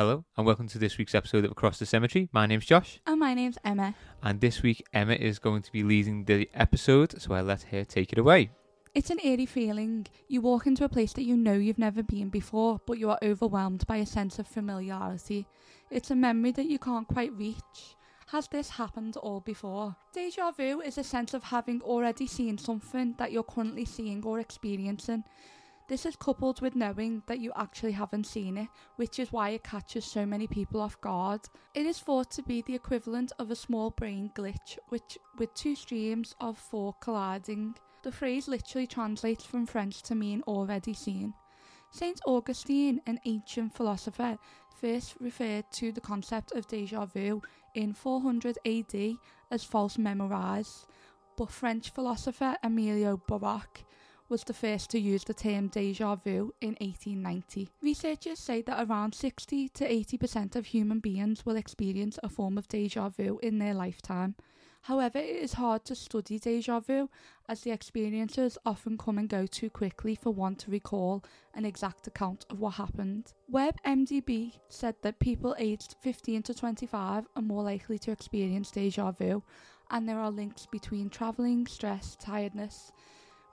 Hello, and welcome to this week's episode of Across the Cemetery. My name's Josh, And my name's Emma. and this week Emma is going to be leading the episode, so I let her take it away. It's an eerie feeling. You walk into a place that you know you've never been before, but you are overwhelmed by a sense of familiarity. It's a memory that you can't quite reach. Has this happened all before? Deja vu is a sense of having already seen something that you're currently seeing or experiencing. This is coupled with knowing that you actually haven't seen it, which is why it catches so many people off guard. It is thought to be the equivalent of a small brain glitch, which with two streams of thought colliding. The phrase literally translates from French to mean already seen. Saint Augustine, an ancient philosopher, first referred to the concept of deja vu in 400 AD as false memorise, but French philosopher Emilio Boirac was the first to use the term deja vu in 1890. Researchers say that around 60 to 80% of human beings will experience a form of deja vu in their lifetime. However, it is hard to study deja vu as the experiences often come and go too quickly for one to recall an exact account of what happened. WebMDB said that people aged 15 to 25 are more likely to experience deja vu, and there are links between travelling, stress, tiredness,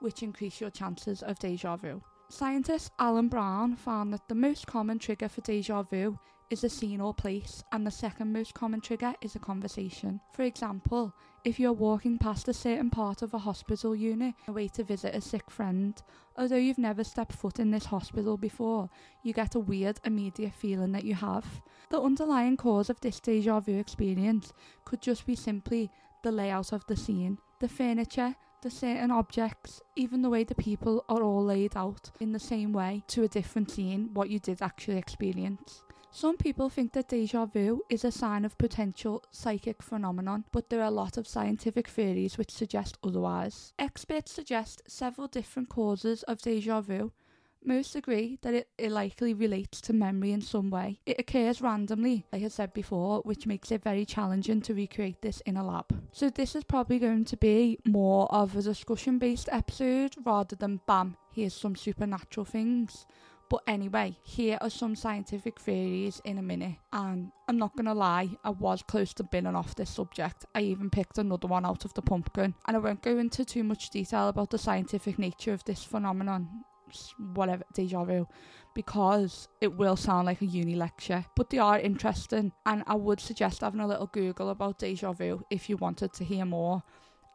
which increase your chances of deja vu. Scientist Alan Brown found that the most common trigger for deja vu is a scene or place, and the second most common trigger is a conversation. For example, if you're walking past a certain part of a hospital unit away to visit a sick friend, although you've never stepped foot in this hospital before, you get a weird immediate feeling that you have. The underlying cause of this deja vu experience could just be simply the layout of the scene, the furniture, the certain objects, even the way the people are all laid out in the same way to a different scene, what you did actually experience. Some people think that deja vu is a sign of potential psychic phenomenon, but there are a lot of scientific theories which suggest otherwise. Experts suggest several different causes of deja vu. Most agree that it, it likely relates to memory in some way. It occurs randomly, like I said before, which makes it very challenging to recreate this in a lab. So, this is probably going to be more of a discussion based episode rather than bam, here's some supernatural things. But anyway, here are some scientific theories in a minute. And I'm not gonna lie, I was close to binning off this subject. I even picked another one out of the pumpkin. And I won't go into too much detail about the scientific nature of this phenomenon, whatever, deja vu, because it will sound like a uni lecture. But they are interesting, and I would suggest having a little Google about deja vu if you wanted to hear more.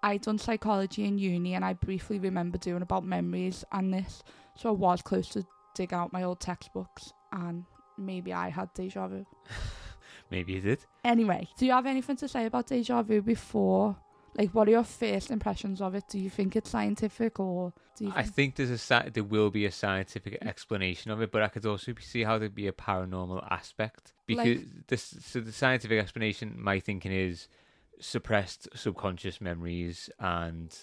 I done psychology in uni, and I briefly remember doing about memories and this, so I was close to dig out my old textbooks and maybe I had deja vu. Maybe you did. Anyway, do you have anything to say about deja vu before? Like, what are your first impressions of it? Do you think it's scientific or do you I think... there's a sci- there will be a scientific mm. explanation of it, but I could also see how there'd be a paranormal aspect because this. So the scientific explanation, my thinking is suppressed subconscious memories and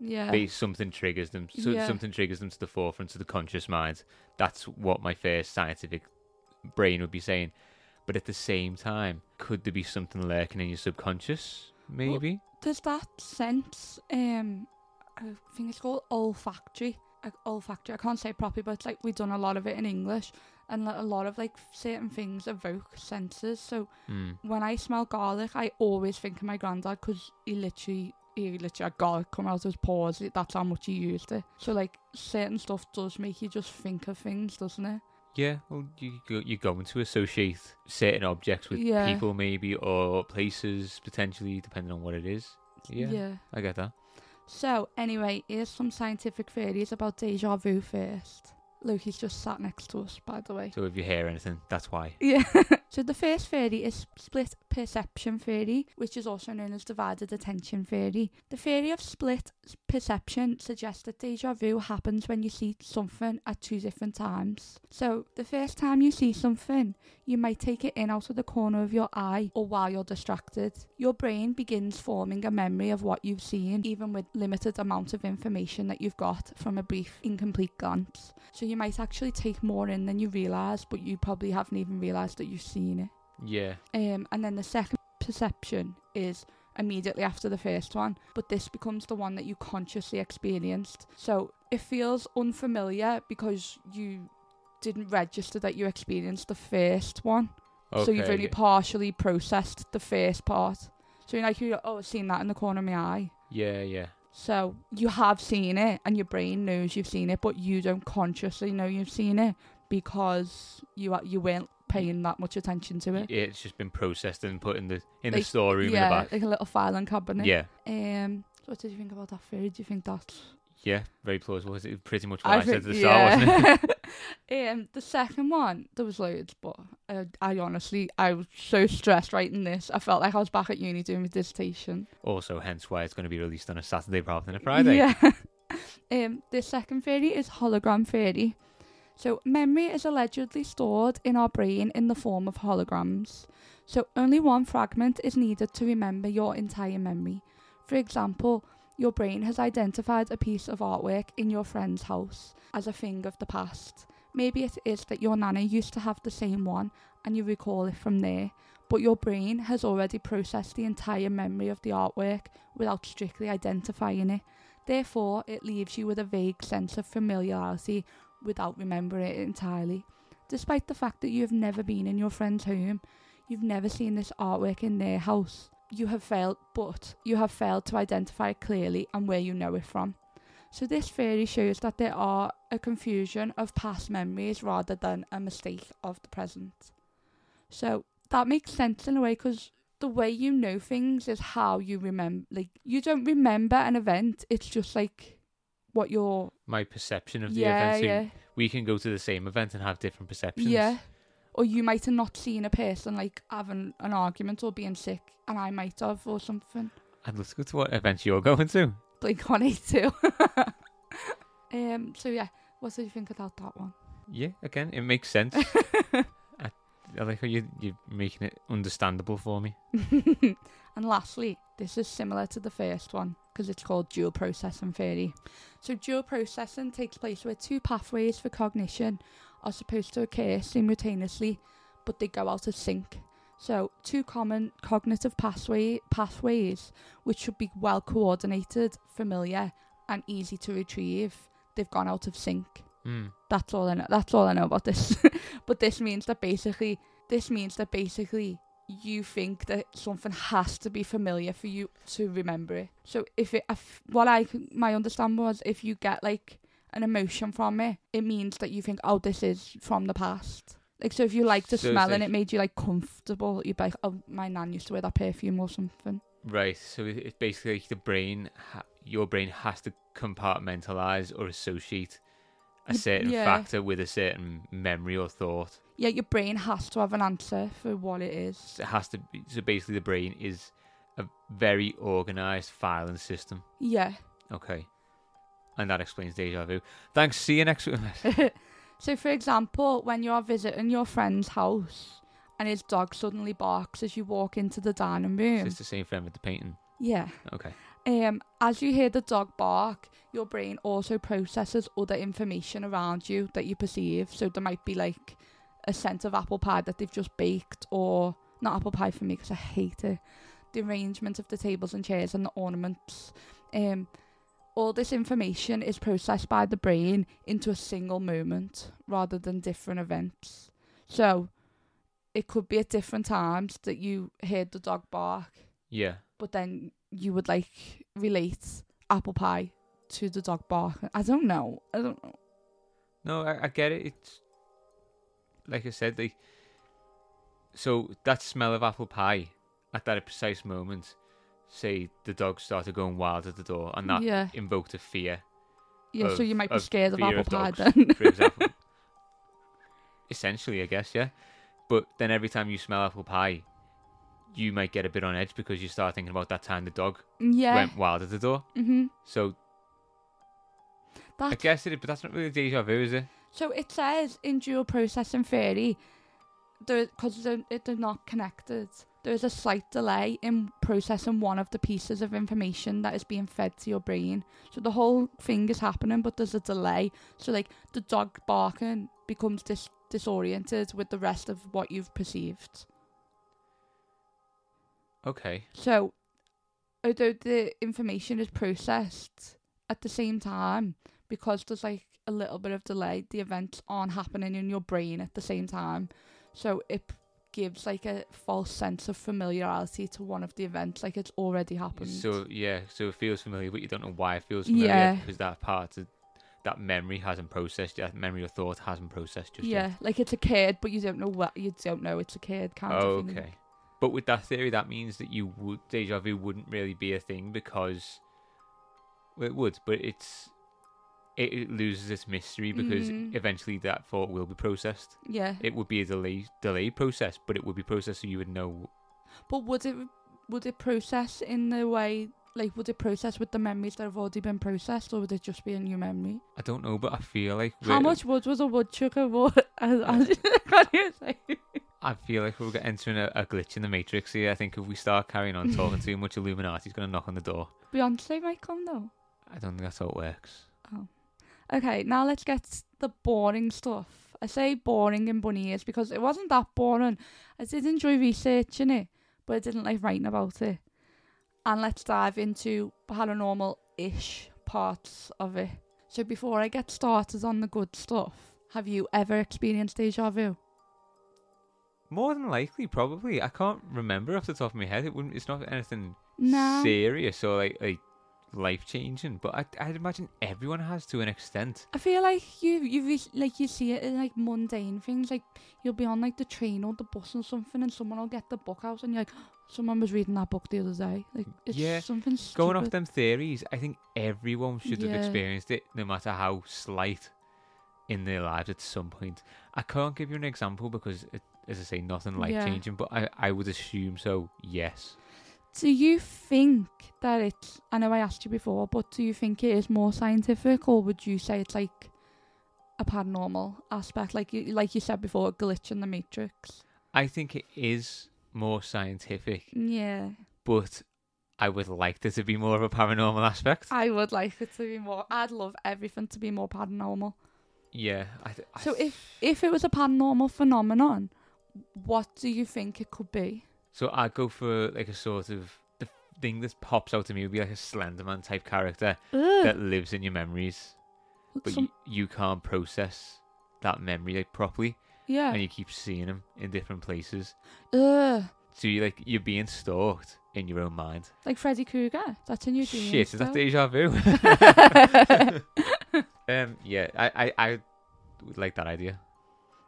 yeah. base something triggers them so Yeah. something triggers them to the forefront of the conscious mind that's what my first scientific brain would be saying but at the same time could there be something lurking in your subconscious maybe There's that sense, um, I think it's called olfactory. Like, olfactory, I can't say it properly, but it's like we've done a lot of it in English, and like, a lot of like certain things evoke senses. So Hmm. when I smell garlic, I always think of my granddad because he literally, he literally had garlic come out of his pores. That's how much he used it. So like certain stuff does make you just think of things, doesn't it? Yeah well you, you're going to associate certain objects with Yeah. people maybe or places potentially depending on what it is Yeah, yeah, i get that So anyway, here's some scientific theories about deja vu first. Loki's just sat next to us, by the way. so if you hear anything that's why Yeah. so the first theory is split perception theory, which is also known as divided attention theory. The theory of split perception suggests that deja vu happens when you see something at two different times. So the first time you see something, you might take it in out of the corner of your eye or while you're distracted. Your brain begins forming a memory of what you've seen, even with limited amount of information that you've got from a brief, incomplete glance. So you might actually take more in than you realise, but you probably haven't even realised that you've seen it. yeah Um, and then the second perception is immediately after the first one, but this becomes the one that you consciously experienced. So it feels unfamiliar because you didn't register that you experienced the first one. Okay. so you've only partially processed the first part. So you're like, oh, I've seen that in the corner of my eye. Yeah, yeah. So you have seen it, and your brain knows you've seen it, but you don't consciously know you've seen it because you are- you weren't paying that much attention to it. It's just been processed and put in the in Like, the storeroom yeah, in the back. like a little filing cabinet. Yeah, Um. So what did you think about that theory? Do you think that's yeah. Very plausible. It's pretty much what I, said at the start, yeah. wasn't it? um, the second one, there was loads, but uh, I honestly, I was so stressed writing this. I felt like I was back at uni doing my dissertation. Also, hence why it's going to be released on a Saturday rather than a Friday. Yeah. um, the second theory is hologram theory. So, memory is allegedly stored in our brain in the form of holograms. So, only one fragment is needed to remember your entire memory. For example, your brain has identified a piece of artwork in your friend's house as a thing of the past. Maybe it is that your nana used to have the same one and you recall it from there, but your brain has already processed the entire memory of the artwork without strictly identifying it. Therefore, it leaves you with a vague sense of familiarity without remembering it entirely. Despite the fact that you have never been in your friend's home, you've never seen this artwork in their house. You have failed, but you have failed to identify clearly and where you know it from. So this theory shows that there are a confusion of past memories rather than a mistake of the present. So that makes sense in a way because the way you know things is how you remember. Like you don't remember an event; it's just like what you're. My perception of the Yeah, event. So yeah, We can go to the same event and have different perceptions. yeah. Or you might have not seen a person like having an argument or being sick, and I might have or something. I'd love to go to what event you're going to. Blink one eight two. Um. So yeah, what did you think about that one? Yeah, again, it makes sense. I, I like how you, you're making it understandable for me. and lastly, this is similar to the first one because it's called dual processing theory. So, dual processing takes place where two pathways for cognition are supposed to occur simultaneously, but they go out of sync. So, two common cognitive pathway, pathways, which should be well coordinated, familiar, and easy to retrieve, they've gone out of sync. Mm. That's all I know. That's all I know about this. but this means that basically, this means that basically you think that something has to be familiar for you to remember it. So if it, if, what I my understanding was, if you get like an emotion from it, it means that you think, oh, this is from the past. Like so, if you like the So it's smell and like- it made you like comfortable, you'd be like, oh, my nan used to wear that perfume or something. Right, so it- it's basically like the brain, ha- your brain has to compartmentalize or associate a Y- certain yeah. factor with a certain memory or thought. Yeah, your brain has to have an answer for what it is. So it has to be, so basically the brain is a very organized filing system. Yeah. Okay. And that explains deja vu. Thanks. See you next week. so, for example, when you're visiting your friend's house and his dog suddenly barks as you walk into the dining room, it's the same friend with the painting. yeah. Okay. Um, as you hear the dog bark, your brain also processes other information around you that you perceive. So there might be like a scent of apple pie that they've just baked, or not apple pie for me because I hate it. The arrangement of the tables and chairs and the ornaments. Um, all this information is processed by the brain into a single moment rather than different events. So it could be at different times that you heard the dog bark Yeah. but then you would like relate apple pie to the dog bark. I don't know. I don't know. No, I, I get it. It's like I said, like so that smell of apple pie at that precise moment. Say the dog started going wild at the door, and that yeah, invoked a fear, yeah. so you might be scared of fear apple pie dogs, then. for example. Essentially, I guess, yeah. But then every time you smell apple pie, you might get a bit on edge because you start thinking about that time the dog yeah. went wild at the door. hmm So I That guess it, but that's not really deja vu, is it? so it says in dual processing theory, because they're, they're not connected. There is a slight delay in processing one of the pieces of information that is being fed to your brain. So the whole thing is happening, but there's a delay. So like the dog barking becomes dis- disoriented with the rest of what you've perceived. Okay. So, although the information is processed at the same time, because there's like a little bit of delay, the events aren't happening in your brain at the same time. So it gives like a false sense of familiarity to one of the events, like it's already happened. So yeah, so it feels familiar, but you don't know why it feels familiar Yeah. because that part of that memory hasn't processed yet. Memory or thought hasn't processed just yeah, yet. like it's a kid, but you don't know what you don't know it's a kid kind Oh, of thing. okay. But with that theory, that means that you would deja vu wouldn't really be a thing because well, it would, but it's it, it loses its mystery because Mhm. eventually that thought will be processed. Yeah, It would be a delay delayed process, but it would be processed so you would know. but would it would it process in the way like would it process with the memories that have already been processed, or would it just be a new memory? I don't know, but I feel like How much wood was a woodchucker? What? As, as, can't you say? I feel like we're entering a, a glitch in the matrix here. I think if we start carrying on talking too much, Illuminati's going to knock on the door. Beyonce might come though. I don't think that's how it works. Okay, now let's get the boring stuff. I say boring in bunny ears because it wasn't that boring. I did enjoy researching it, but I didn't like writing about it. And let's dive into paranormal ish parts of it. So before I get started on the good stuff, have you ever experienced deja vu? More than likely, probably. I can't remember off the top of my head. It wouldn't. It's not anything No. serious or like like life changing. But I, I'd imagine everyone has to an extent. I feel like you you re- like you see it in like mundane things like you'll be on like the train or the bus or something and someone will get the book out and you're like someone was reading that book the other day like it's Yeah, something stupid. Going off them theories, I think everyone should have experienced it, no matter how slight in their lives at some point. I can't give you an example because, it, as I say, nothing life Yeah. changing. But I, I would assume so. Yes. Do you think that it's I know I asked you before but do you think it is more scientific or would you say it's like a paranormal aspect like you like you said before a glitch in the matrix I think it is more scientific, yeah but I would like there to be more of a paranormal aspect. I would like it to be more I'd love everything to be more paranormal yeah. I th- I So if if it was a paranormal phenomenon, what do you think it could be? So, I'd go for like a sort of the thing that pops out to me would be like a Slenderman type character that lives in your memories, but Some- you, you can't process that memory like properly, yeah. and you keep seeing him in different places. Ugh. So you like you're being stalked in your own mind. Like Freddy Krueger. That's in your dreams. Shit, is that deja vu? um, yeah, I, I, I would like that idea.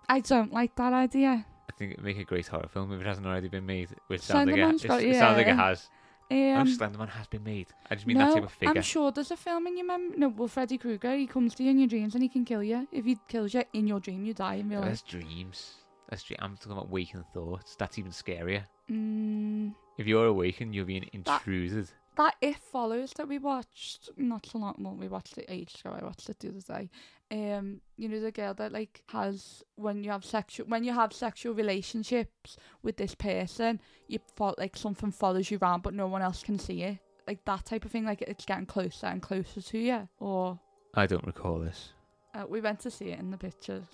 I don't like that idea. I think it'd make a great horror film if it hasn't already been made, which sounds like, it, got- it sounds like it yeah. has. Um, Slenderman has been made. I just mean no, that type of figure. I'm sure there's a film in your mem. No, well, Freddy Krueger, he comes to you in your dreams and he can kill you. If he kills you in your dream, you die in real life. That's dreams. That's dream. I'm talking about waking thoughts. That's even scarier. Mm, If you're awakened, you're being intruded. that It Follows that we watched not so long. Well, we watched it ages ago. I watched it the other day. Um, you know the girl that like has when you have sexual when you have sexual relationships with this person, you felt like something follows you around, but no one else can see it. Like that type of thing. Like it's getting closer and closer to you. Or I don't recall this. uh, we went to see it in the pictures.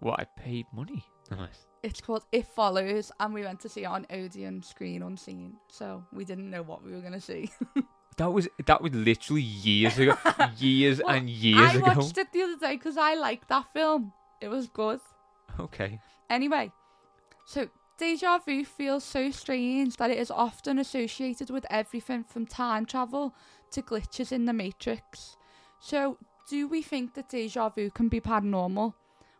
What I paid money. Nice. It's called It Follows, and we went to see it on Odeon screen unseen. So we didn't know what we were gonna see. That was that was literally years ago, years Well, and years I ago. I watched it the other day because I liked that film. It was good. Okay. Anyway, so deja vu feels so strange that it is often associated with everything from time travel to glitches in the Matrix. So, do we think that deja vu can be paranormal?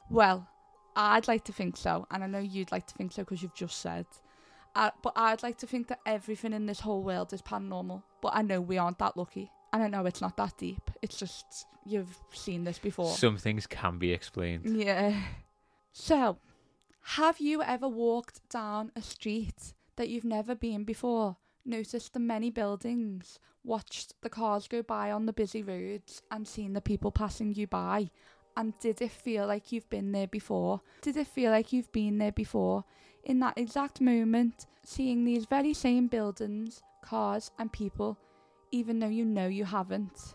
Well, I'd like to think so, and I know you'd like to think so because you've just said. Uh, but I'd like to think that everything in this whole world is paranormal. But I know we aren't that lucky. And I know it's not that deep. It's just you've seen this before. Some things can be explained. Yeah. So, have you ever walked down a street that you've never been before, noticed the many buildings, watched the cars go by on the busy roads, and seen the people passing you by? And did it feel like you've been there before? Did it feel like you've been there before? In that exact moment, seeing these very same buildings, cars, and people, even though you know you haven't.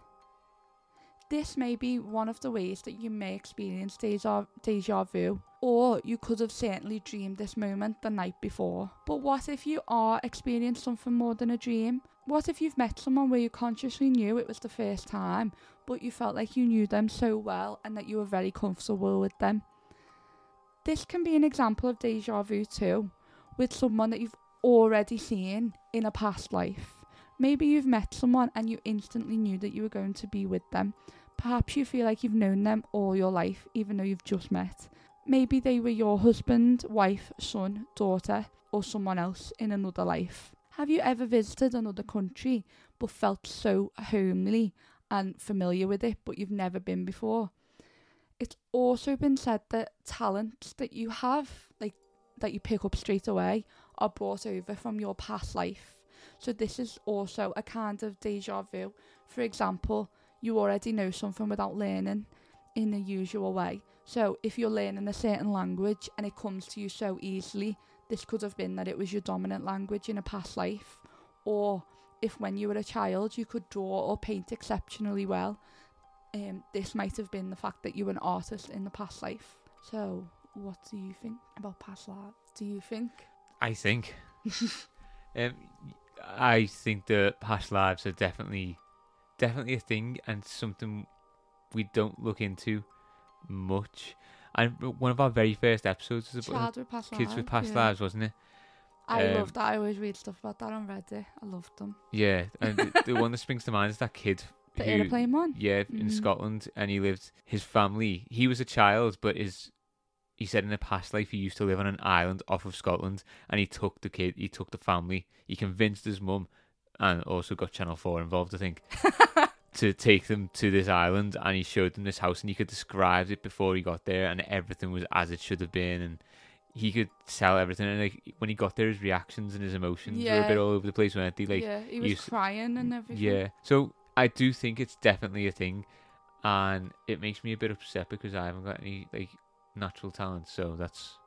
This may be one of the ways that you may experience deja, deja vu, or you could have certainly dreamed this moment the night before. But what if you are experiencing something more than a dream? What if you've met someone where you consciously knew it was the first time, but you felt like you knew them so well and that you were very comfortable with them? This can be an example of deja vu too, with someone that you've already seen in a past life. Maybe you've met someone and you instantly knew that you were going to be with them. Perhaps you feel like you've known them all your life, even though you've just met. Maybe they were your husband, wife, son, daughter, or someone else in another life. Have you ever visited another country but felt so homely and familiar with it, but you've never been before? It's also been said that talents that you have, like that you pick up straight away, are brought over from your past life. So this is also a kind of deja vu. For example, you already know something without learning in the usual way. So if you're learning a certain language and it comes to you so easily, this could have been that it was your dominant language in a past life. Or if when you were a child you could draw or paint exceptionally well, um, this might have been the fact that you were an artist in the past life. So what do you think about past lives? Do you think? I think. um, I think that past lives are definitely, definitely a thing and something we don't look into much. And one of our very first episodes was about Child with past kids lives. with past yeah. lives, wasn't it? I Um, love that. I always read stuff about that on Reddit. I loved them. Yeah, and the, the one that springs to mind is that kid. The who- airplane one. Yeah, in Mhm. Scotland, and he lived. His family. He was a child, but his. He said in a past life he used to live on an island off of Scotland, and he took the kid. He took the family. He convinced his mum, and also got Channel Four involved. I think to take them to this island, and he showed them this house, and he could describe it before he got there, and everything was as it should have been, and he could sell everything. And like when he got there, his reactions and his emotions were a bit all over the place, weren't they? Like yeah, he was you crying and everything. yeah. So I do think it's definitely a thing, and it makes me a bit upset because I haven't got any like natural talent. So that's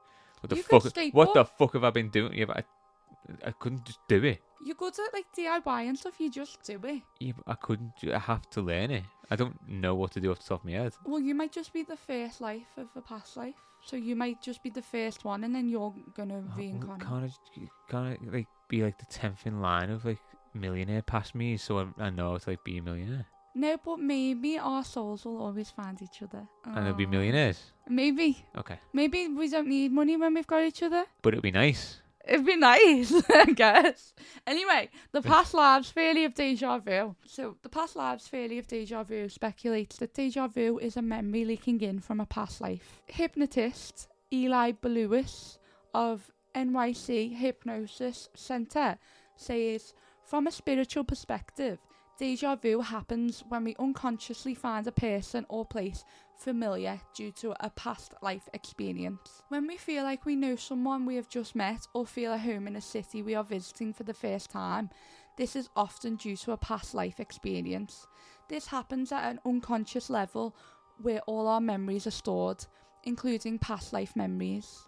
what the You fuck. What the fuck have I been doing? Yeah, but I, I couldn't just do it. You're good at like DIY and stuff. You just do it. Yeah, but I couldn't. I have to learn it. I don't know what to do off the top of my head. Well, you might just be the first life of a past life. So you might just be the first one, and then you're gonna Oh, reincarnate. Can't I, can't I like be like the tenth in line of like millionaire past me, so I, I know to like be a millionaire, No, but maybe our souls will always find each other. and they'll be oh. millionaires. Maybe. Okay, Maybe we don't need money when we've got each other. but it'd be nice. It'd be nice, I guess. Anyway, the past lives theory of deja vu. So, the past lives theory of deja vu speculates that deja vu is a memory leaking in from a past life. Hypnotist Eli Beluis of NYC Hypnosis Center says, from a spiritual perspective, deja vu happens when we unconsciously find a person or place familiar due to a past life experience. When we feel like we know someone we have just met or feel at home in a city we are visiting for the first time, this is often due to a past life experience. This happens at an unconscious level where all our memories are stored, including past life memories.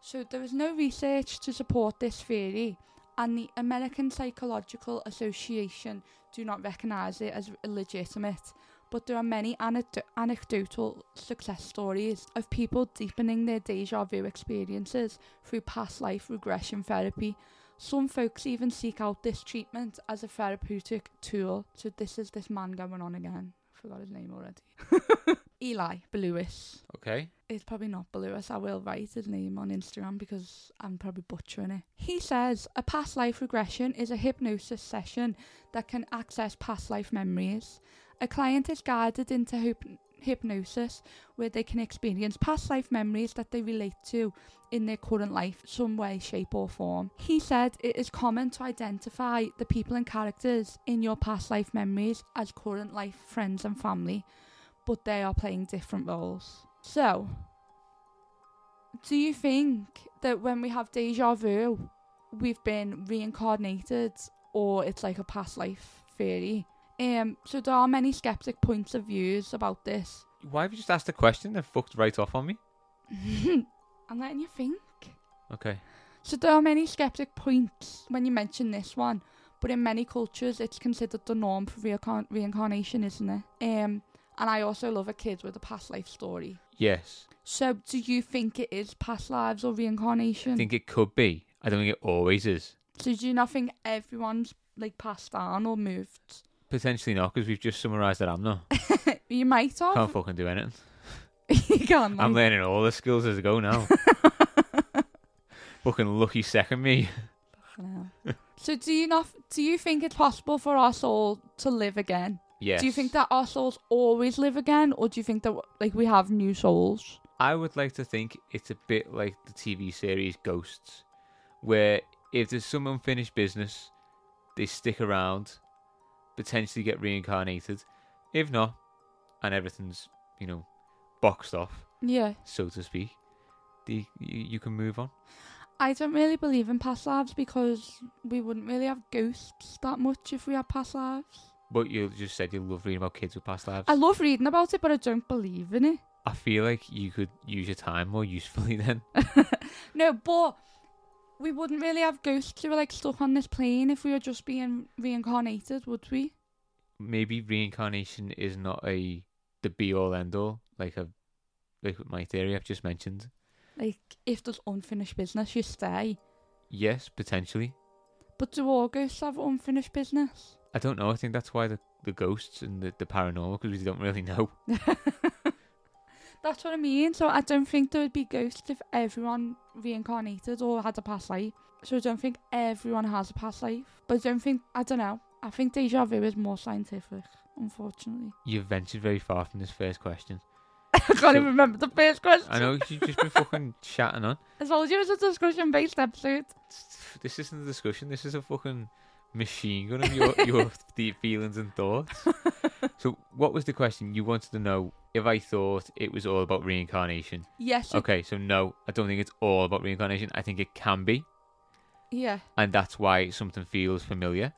So there is no research to support this theory, and the American Psychological Association do not recognise it as legitimate but there are many anecdo- anecdotal success stories of people deepening their deja vu experiences through past life regression therapy. Some folks even seek out this treatment as a therapeutic tool. So this is this man going on again. I forgot his name already. Eli Beluis. Okay. It's probably not Beluis. I will write his name on Instagram because I'm probably butchering it. He says a past life regression is a hypnosis session that can access past life memories. A client is guided into hyp- hypnosis where they can experience past life memories that they relate to in their current life, some way, shape, or form. He said it is common to identify the people and characters in your past life memories as current life friends and family, but they are playing different roles. So, do you think that when we have deja vu, we've been reincarnated, or it's like a past life theory? Um, so there are many skeptic points of views about this. Why have you just asked a question and fucked right off on me? I'm letting you think. Okay. So there are many skeptic points when you mention this one, but in many cultures it's considered the norm for reincarn- reincarnation, isn't it? Um, and I also love a kid with a past life story. Yes. So do you think it is past lives or reincarnation? I think it could be. I don't think it always is. so do you not think everyone's like passed on or moved? Potentially not, because we've just summarised that I'm not. You might have. Can't fucking do anything. you can't. I'm like- learning all the skills as I go now. Fucking lucky second me. Fucking hell. so do you not? Do you think it's possible for our soul to live again? Yes. Do you think that our souls always live again, or do you think that like we have new souls? I would like to think it's a bit like the TV series Ghosts, where if there's some unfinished business, they stick around, potentially get reincarnated. If not, and everything's you know boxed off, Yeah. so to speak, the you, you can move on. I don't really believe in past lives because we wouldn't really have ghosts that much if we had past lives. But you just said you love reading about kids with past lives. I love reading about it, but I don't believe in it. I feel like you could use your time more usefully then. No, but we wouldn't really have ghosts who were like stuck on this plane if we were just being reincarnated, would we? Maybe reincarnation is not a the be all end all, like a like my theory I've just mentioned. Like, if there's unfinished business, you stay. Yes, potentially. But do all ghosts have unfinished business? I don't know. I think that's why the the ghosts and the, the paranormal because we don't really know. That's what I mean. So I don't think there would be ghosts if everyone reincarnated or had a past life. So I don't think everyone has a past life. But I don't think, I don't know. I think deja vu is more scientific, unfortunately. You've ventured very far from this first question. I can't So- even remember the first question. I know you've just been fucking chatting on. I told you it was a discussion based episode. This isn't a discussion. This is a fucking machine gun of your your deep feelings and thoughts. So, what was the question? You wanted to know if I thought it was all about reincarnation. Yes. Okay, so no, I don't think it's all about reincarnation. I think it can be, Yeah. and that's why something feels familiar,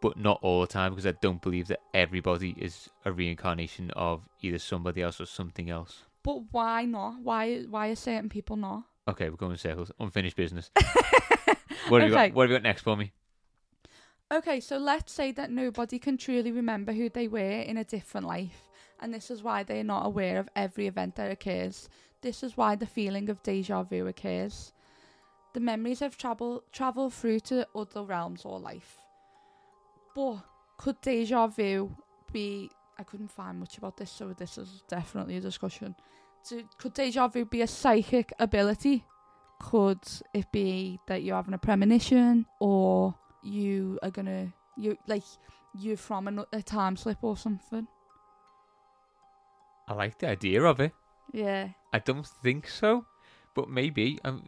but not all the time because I don't believe that everybody is a reincarnation of either somebody else or something else. But why not? Why why are certain people not? Okay, we're going in circles. Unfinished business. What have you Okay. got? What have you got next for me? Okay, so let's say that nobody can truly remember who they were in a different life, and this is why they are not aware of every event that occurs. This is why the feeling of deja vu occurs. The memories have travel travel through to other realms or life. But could deja vu be? I couldn't find much about this, so this is definitely a discussion. So could deja vu be a psychic ability? Could it be that you're having a premonition, or you are gonna you like you're from a, a time slip or something? I like the idea of it. Yeah. I don't think so, but maybe um,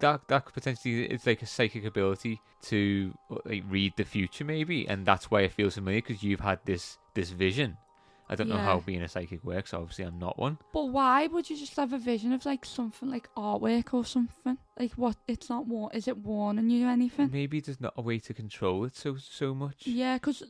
that that could potentially it's like a psychic ability to like read the future, maybe, and that's why it feels familiar because you've had this this vision. I don't know how being a psychic works. Obviously, I'm not one. But why would you just have a vision of like something like artwork or something? Like what? It's not war. Is it warning you anything? Maybe there's not a way to control it so so much. Yeah, because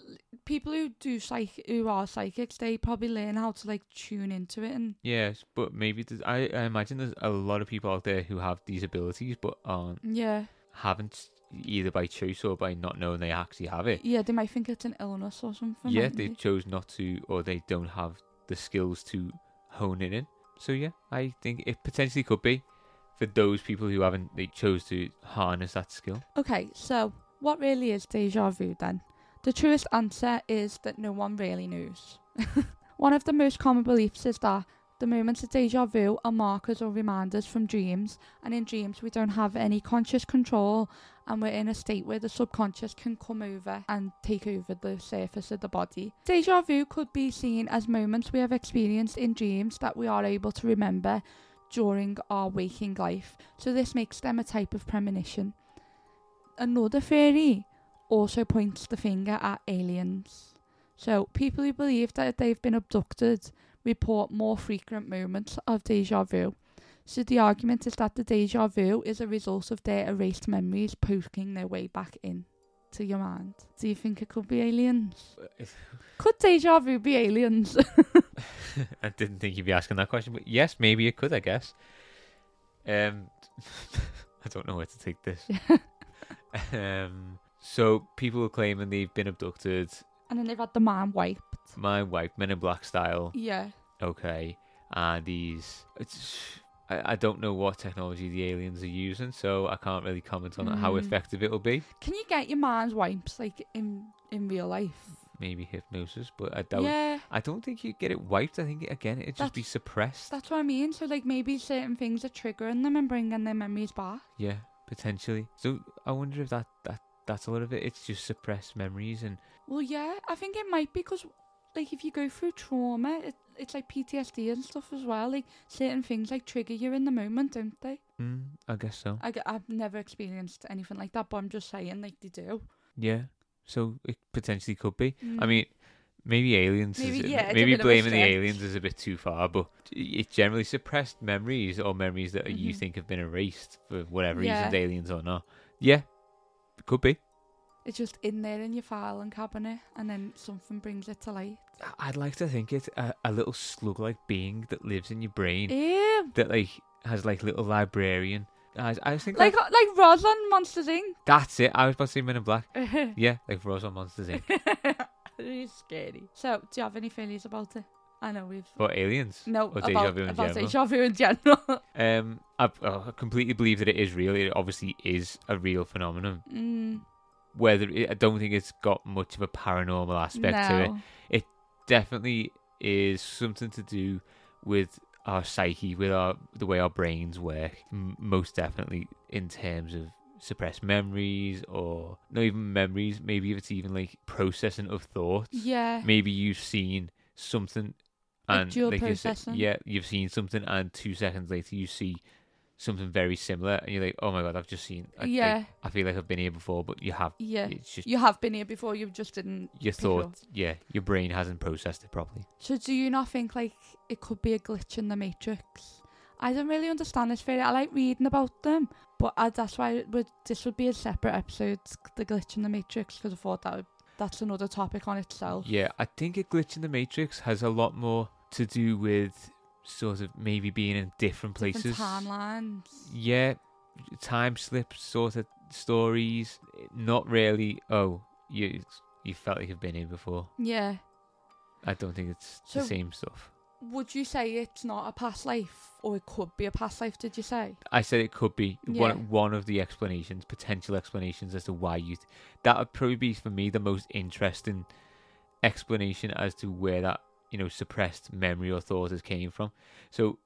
people who do psych who are psychics, they probably learn how to like tune into it and Yes, but maybe there's, I I imagine there's a lot of people out there who have these abilities but aren't yeah, haven't either by choice or by not knowing they actually have it. yeah, they might think it's an illness or something. yeah, they they? chose not to, or they don't have the skills to hone it in. So yeah, I think it potentially could be for those people who haven't they chose to harness that skill. Okay, so what really is deja vu then? The truest answer is that no one really knows. one of the most common beliefs is that the moments of deja vu are markers or reminders from dreams, and in dreams we don't have any conscious control, and we're in a state where the subconscious can come over and take over the surface of the body. Deja vu could be seen as moments we have experienced in dreams that we are able to remember during our waking life, so this makes them a type of premonition. Another theory also points the finger at aliens. So, people who believe that they've been abducted report more frequent moments of deja vu. So, the argument is that the deja vu is a result of their erased memories poking their way back in to your mind. Do you think it could be aliens? Could deja vu be aliens? I didn't think you'd be asking that question, but yes, maybe it could. I guess. Um, I don't know where to take this. um, so people are claiming they've been abducted, and then they've had the mind wiped. my wife, Men in Black style. Yeah. okay and these it's I, I don't know what technology the aliens are using so i can't really comment on how Mm. effective it'll be Can you get your mind wiped like in in real life? maybe hypnosis but i doubt Yeah. i don't think you get it wiped i think again it'd just be suppressed That's what I mean. So like maybe certain things are triggering them and bringing their memories back. yeah potentially. So I wonder if that that that's a lot of it. It's just suppressed memories and Well, yeah, I think it might be because, like, if you go through trauma, it, it's like PTSD and stuff as well. Like, certain things like trigger you in the moment, don't they? mm, I guess so. I, I've never experienced anything like that, but I'm just saying, like, they do. Yeah. So it potentially could be. I Mm. mean, maybe aliens. Maybe, is, yeah, maybe bit of a blaming the aliens is a bit too far, but it's generally suppressed memories or memories that you Mhm. think have been erased for whatever Yeah. reasons, aliens or not. Yeah, it could be. It's just in there in your filing cabinet, and then something brings it to light. I'd like to think it's a, a little slug-like being that lives in your brain Ew. that like has like little librarian. I, I think Like, like, like Roz on Monsters Inc. that's it. I was about to say Men in Black. Yeah, like Rose on Monsters Inc. it's scary. So, do you have any feelings about it? I know we've. But aliens. No, Or deja about, vu in about general. deja vu in general. Um, I, I completely believe that it is real. It obviously is a real phenomenon. mm, Whether it, I don't think it's got much of a paranormal aspect to it. It Definitely is something to do with our psyche, with our the way our brains work. M- most definitely in terms of suppressed memories or not even memories. Maybe if it's even like processing of thoughts. Yeah. Maybe you've seen something and dual like said- uh, processing. yeah, you've seen something and two seconds later you see something very similar and you're like, oh my god, I've just seen. I, like, yeah. I feel like I've been here before, but you have. Yeah. Just You have been here before, you just didn't. your pick thought. up. Yeah, your brain hasn't processed it properly. So, do you not think, like, it could be a glitch in the Matrix? I don't really understand this theory. I like reading about them, but I, that's why it would, this would be a separate episode, the glitch in the Matrix, because I thought that would, that's another topic on itself. Yeah, I think a glitch in the Matrix has a lot more to do with sort of maybe being in different places. Different timelines. Yeah, time slips sort of stories. Not really. Oh, you you felt like you've been here before. Yeah. I don't think it's So- the same stuff. Would you say it's not a past life, or it could be a past life? Did you say? I said it could be Yeah. one one of the explanations, potential explanations as to why you. Th- that would probably be for me the most interesting explanation as to where that you know suppressed memory or thought has came from. So,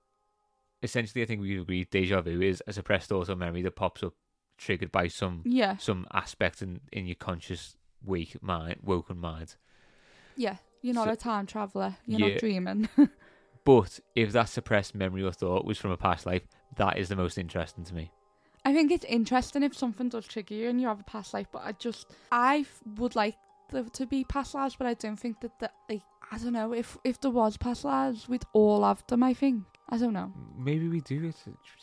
essentially, I think we agree deja vu is a suppressed thought or memory that pops up, triggered by some Yeah. some aspect in in your conscious weak mind, woken mind. Yeah. You're not So- a time traveler. You're Yeah. not dreaming. But if that suppressed memory or thought was from a past life, that is the most interesting to me. I think it's interesting if something does trigger you and you have a past life, but I just I would like there to be past lives, but I don't think that that like I don't know if if there was past lives, we'd all have them. I think I don't know. Maybe we do it.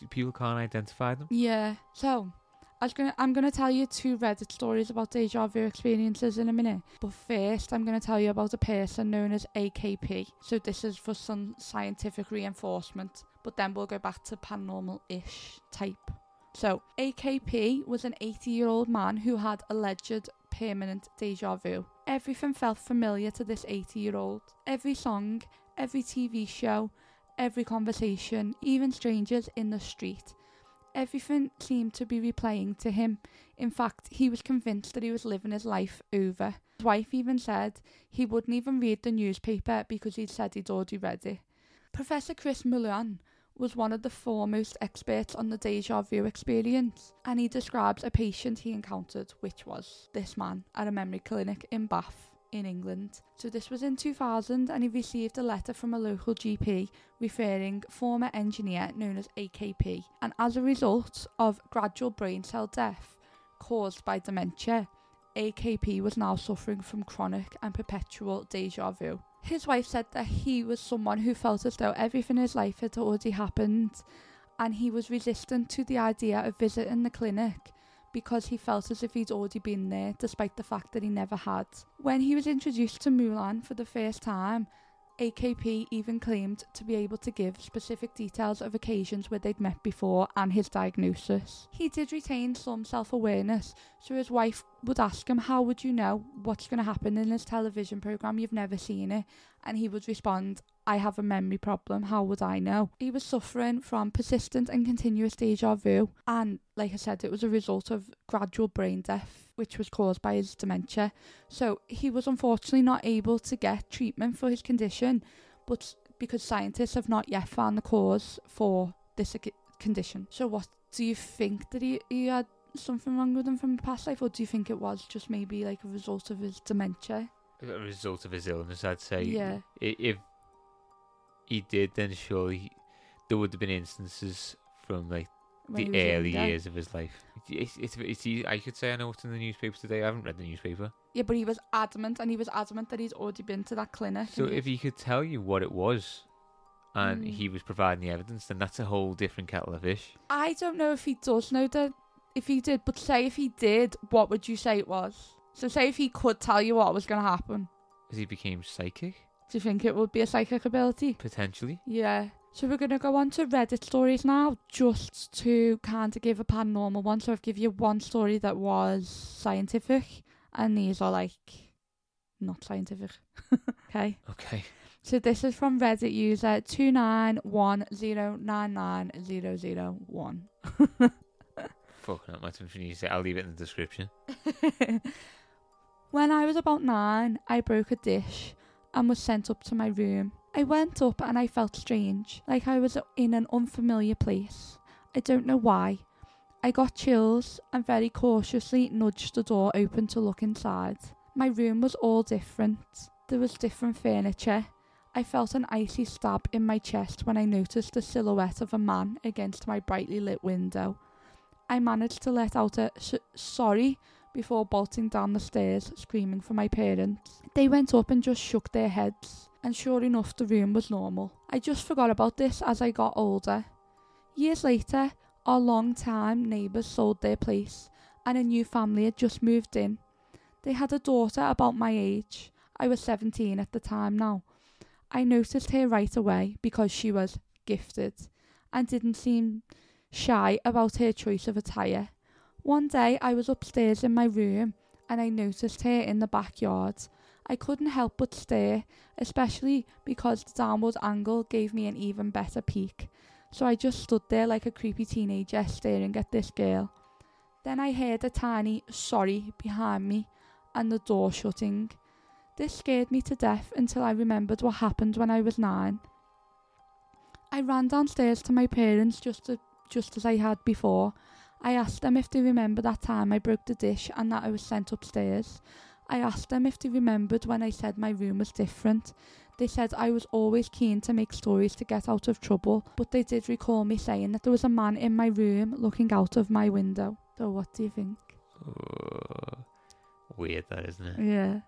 People can't identify them. Yeah. So I was gonna I'm gonna tell you two Reddit stories about deja vu experiences in a minute, but first I'm gonna tell you about a person known as AKP. So this is for some scientific reinforcement, but then we'll go back to paranormal-ish type. So, AKP was an 80 year old man who had alleged permanent deja vu. everything felt familiar to this 80 year old. Every song, every TV show, every conversation, even strangers in the street. Everything seemed to be replaying to him. In fact, he was convinced that he was living his life over. His wife even said he wouldn't even read the newspaper because he'd said he'd already read it. Professor Chris Mullan was one of the foremost experts on the deja vu experience, and he describes a patient he encountered, which was this man at a memory clinic in Bath, in England. So, this was in 2000, and he received a letter from a local GP referring former engineer known as AKP, and as a result of gradual brain cell death caused by dementia, AKP was now suffering from chronic and perpetual deja vu. His wife said that he was someone who felt as though everything in his life had already happened, and he was resistant to the idea of visiting the clinic because he felt as if he'd already been there, despite the fact that he never had. When he was introduced to Moulin for the first time, AKP even claimed to be able to give specific details of occasions where they'd met before and his diagnosis. He did retain some self awareness, so his wife would ask him, How would you know what's going to happen in this television programme? You've never seen it. And he would respond, I have a memory problem. How would I know? He was suffering from persistent and continuous deja vu. And like I said, it was a result of gradual brain death, which was caused by his dementia. So he was unfortunately not able to get treatment for his condition, but because scientists have not yet found the cause for this condition. So what do you think that he, he had something wrong with him from a past life, or do you think it was just maybe like a result of his dementia? A result of his illness, I'd say. Yeah. If he did, then surely there would have been instances from like when the early years of his life. It's, it's, it's, I could say I know what's in the newspaper today. I haven't read the newspaper. Yeah, but he was adamant, and he was adamant that he'd already been to that clinic. So if he could tell you what it was, and Mm. he was providing the evidence, then that's a whole different kettle of fish. I don't know if he does know that, if he did, but say if he did, what would you say it was? So say if he could tell you what was going to happen, As he became psychic, do you think it would be a psychic ability? potentially. Yeah. So we're going to go on to Reddit stories now, just to kind of give a paranormal one. So I've give you one story that was scientific, and these are like not scientific. okay. Okay. So this is from Reddit user two nine one zero nine nine zero zero one. Fucking up my you say. I'll leave it in the description. when I was about nine, I broke a dish and was sent up to my room. I went up and I felt strange, like I was in an unfamiliar place. I don't know why. I got chills and very cautiously nudged the door open to look inside. My room was all different. There was different furniture. I felt an icy stab in my chest when I noticed the silhouette of a man against my brightly lit window. I managed to let out a s- sorry before bolting down the stairs, screaming for my parents. They went up and just shook their heads, and sure enough, the room was normal. I just forgot about this as I got older. Years later, our long-time neighbours sold their place, and a new family had just moved in. They had a daughter about my age. I was 17 at the time now. I noticed her right away because she was gifted and didn't seem shy about her choice of attire. One day I was upstairs in my room and I noticed her in the backyard. I couldn't help but stare, especially because the downward angle gave me an even better peek. So I just stood there like a creepy teenager staring at this girl. Then I heard a tiny sorry behind me and the door shutting. This scared me to death until I remembered what happened when I was nine. I ran downstairs to my parents just to, just as I had before. I asked them if they remember that time I broke the dish and that I was sent upstairs. I asked them if they remembered when I said my room was different. They said I was always keen to make stories to get out of trouble, but they did recall me saying that there was a man in my room looking out of my window. So what do you think? Weird, that isn't it? Yeah.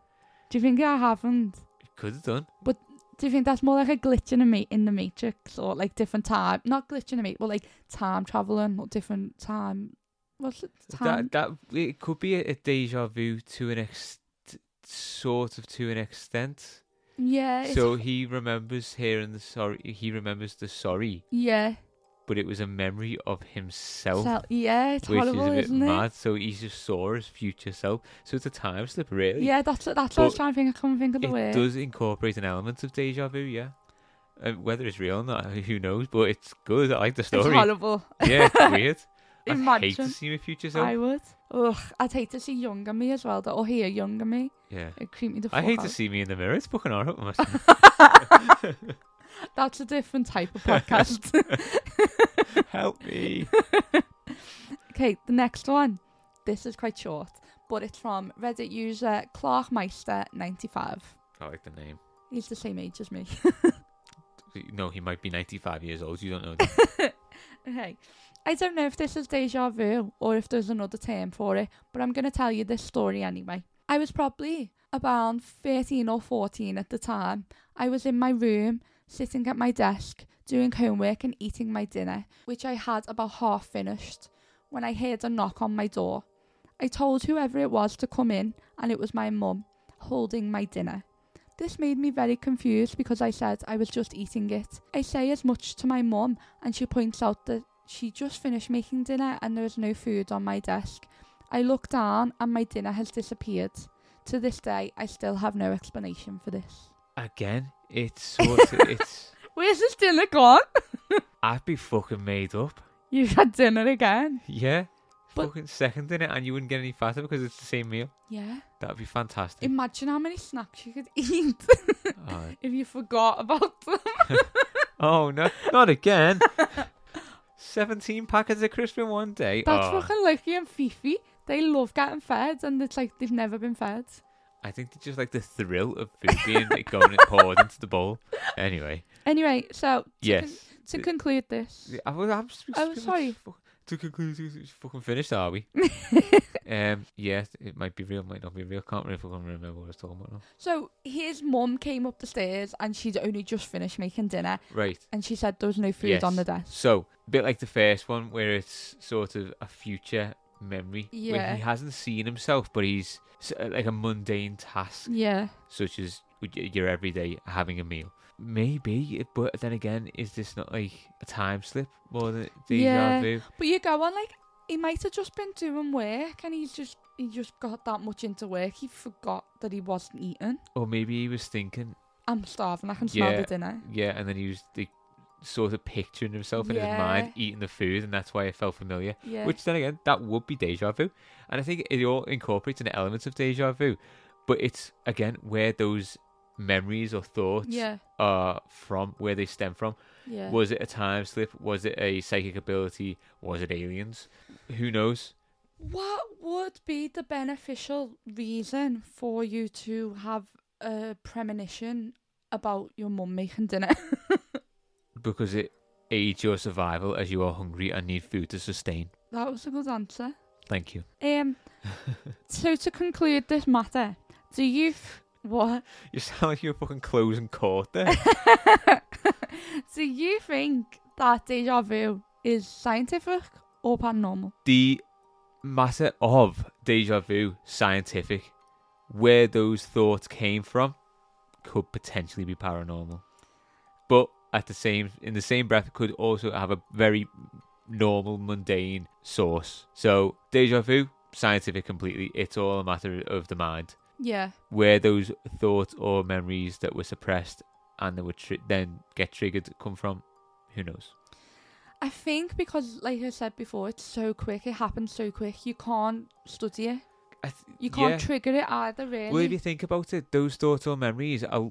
Do you think I haven't? Could have done. do you think that's more like a glitch in, a ma- in the matrix or like different time not glitch in the matrix but like time traveling or different time well time that, that it could be a, a deja vu to an ex sort of to an extent. Yeah so he remembers hearing the sorry he remembers the sorry. Yeah. But it was a memory of himself, So, yeah, it's which horrible, is a bit isn't mad. So he just saw his future self. So it's a time slip, really. Yeah, that's that's what I was trying to think. I couldn't think of the it word. does incorporate an element of deja vu. Yeah. Uh, whether it's real or not, who knows? But it's good. I like the story. It's horrible. yeah, it's weird. I hate Imagine. to see my future self. I would. Ugh, I'd hate to see younger me as well, or hear younger me. yeah. It'd creep me the fuck I hate out. to see me in the mirror. It's fucking horrible. That's a different type of podcast. Help me. okay, the next one. This is quite short, but it's from Reddit user Clark Meister95. I like the name. He's the same age as me. No, he might be 95 years old. You don't know. that. Okay. I don't know if this is deja vu or if there's another term for it, but I'm going to tell you this story anyway. I was probably about 13 or 14 at the time. I was in my room, sitting at my desk, doing homework and eating my dinner, which I had about half finished, when I heard a knock on my door. I told whoever it was to come in, and it was my mum, holding my dinner. This made me very confused because I said I was just eating it. I say as much to my mum, and she points out that she just finished making dinner and there is no food on my desk. I look down and my dinner has disappeared. To this day, I still have no explanation for this. Again, it's sort of, it's. Where's this dinner gone? I'd be fucking made up. You've had dinner again. Yeah. But- fucking second in it, and you wouldn't get any fatter because it's the same meal. Yeah. That'd be fantastic. Imagine how many snacks you could eat if you forgot about them. oh no, not again. 17 packets of crisps in one day. That's oh, fucking Lucky and Fifi. They love getting fed, and it's like they've never been fed. I think they just like the thrill of food being like, going and poured into the bowl. Anyway, Anyway, so to, yes. con- to conclude this, I was, I'm just, Oh, sorry. To conclude, it's fucking finished, are we? um, yes, it might be real, might not be real. Can't really fucking remember what I was talking about now. so his mum came up the stairs and she'd only just finished making dinner, Right. and she said there was no food Yes. on the desk. So, a bit like the first one, where it's sort of a future memory. Where Yeah. he hasn't seen himself, but he's uh, like a mundane task, Yeah, such as your everyday having a meal. Maybe, but then again, is this not like a time slip more than deja Yeah. vu? but you go on like he might have just been doing work, and he's just he just got that much into work, he forgot that he wasn't eating. Or maybe he was thinking, I'm starving. I can smell Yeah. the dinner. yeah, and then he was like, sort of picturing himself in his mind eating the food, and that's why it felt familiar. Yeah, Which then again, that would be deja vu, and I think it all incorporates an element of deja vu, but it's again where those memories or thoughts yeah, are from, where they stem from. yeah. Was it a time slip? Was it a psychic ability? Was it aliens? Who knows? What would be the beneficial reason for you to have a premonition about your mum making dinner? Because it aids your survival as you are hungry and need food to sustain. that was a good answer. Thank you. Um. so to conclude this matter, do you f- what? You sound like you're fucking closing court there. do you think that deja vu is scientific or paranormal? the matter of deja vu, scientific, where those thoughts came from, could potentially be paranormal. But at the same in the same breath, could also have a very normal, mundane source. So deja vu, scientific completely. It's all a matter of the mind. Yeah. Where those thoughts or memories that were suppressed and they would tri- then get triggered come from, who knows? I think because, like I said before, it's so quick. It happens so quick. You can't study it. I th- You can't yeah. trigger it either. Really. Well, if you think about it, those thoughts or memories, are,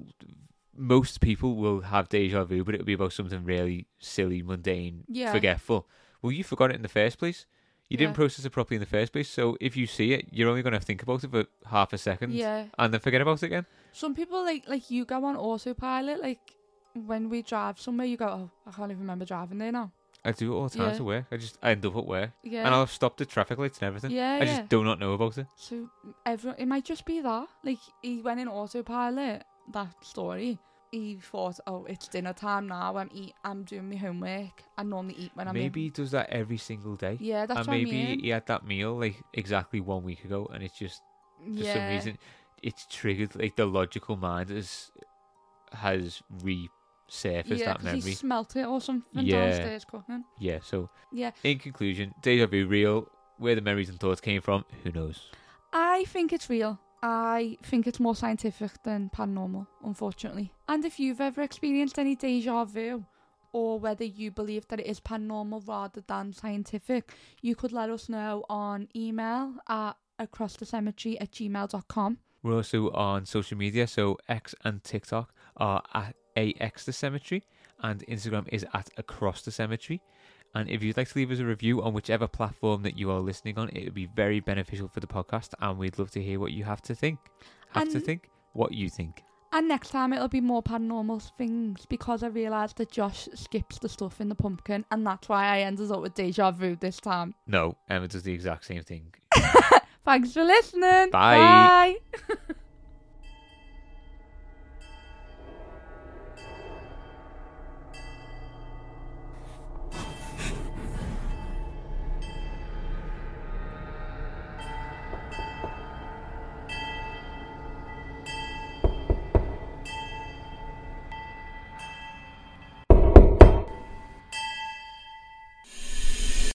most people will have deja vu, but it'll be about something really silly, mundane, yeah. forgetful. Well, you forgot it in the first place. You didn't process it properly in the first place. So if you see it, you're only going to think about it for half a second Yeah. and then forget about it again. Some people like like you go on autopilot. Like when we drive somewhere, you go, "Oh, I can't even remember driving there now." I do it all the time Yeah. to work. I just I end up at work Yeah. and I'll stopped at traffic lights and everything. yeah. I yeah. just do not know about it. So everyone, it might just be that. Like he went in autopilot. That story. He thought, "Oh, it's dinner time now. I'm eat. I'm doing my homework. I normally eat when I'm in." maybe he does that every single day. Yeah, that's and what maybe I mean. he had that meal like exactly one week ago and it's just for yeah. some reason it's triggered like the logical mind has has resurfaced yeah, that 'cause memory he smelt it or something Yeah. downstairs cooking. yeah so Yeah. in conclusion deja vu real where the memories and thoughts came from who knows I think it's real. I think it's more scientific than paranormal, unfortunately. And if you've ever experienced any deja vu, or whether you believe that it is paranormal rather than scientific, you could let us know on email at acrossthecemetery at gmail.com. we're also on social media so x and tiktok are at ax the cemetery and instagram is at across the cemetery and if you'd like to leave us a review on whichever platform that you are listening on it would be very beneficial for the podcast and we'd love to hear what you have to think have to think what you think And next time it'll be more paranormal things because I realised that Josh skips the stuff in the pumpkin, and that's why I ended up with deja vu this time. No, Emma does the exact same thing. Thanks for listening. Bye. Bye.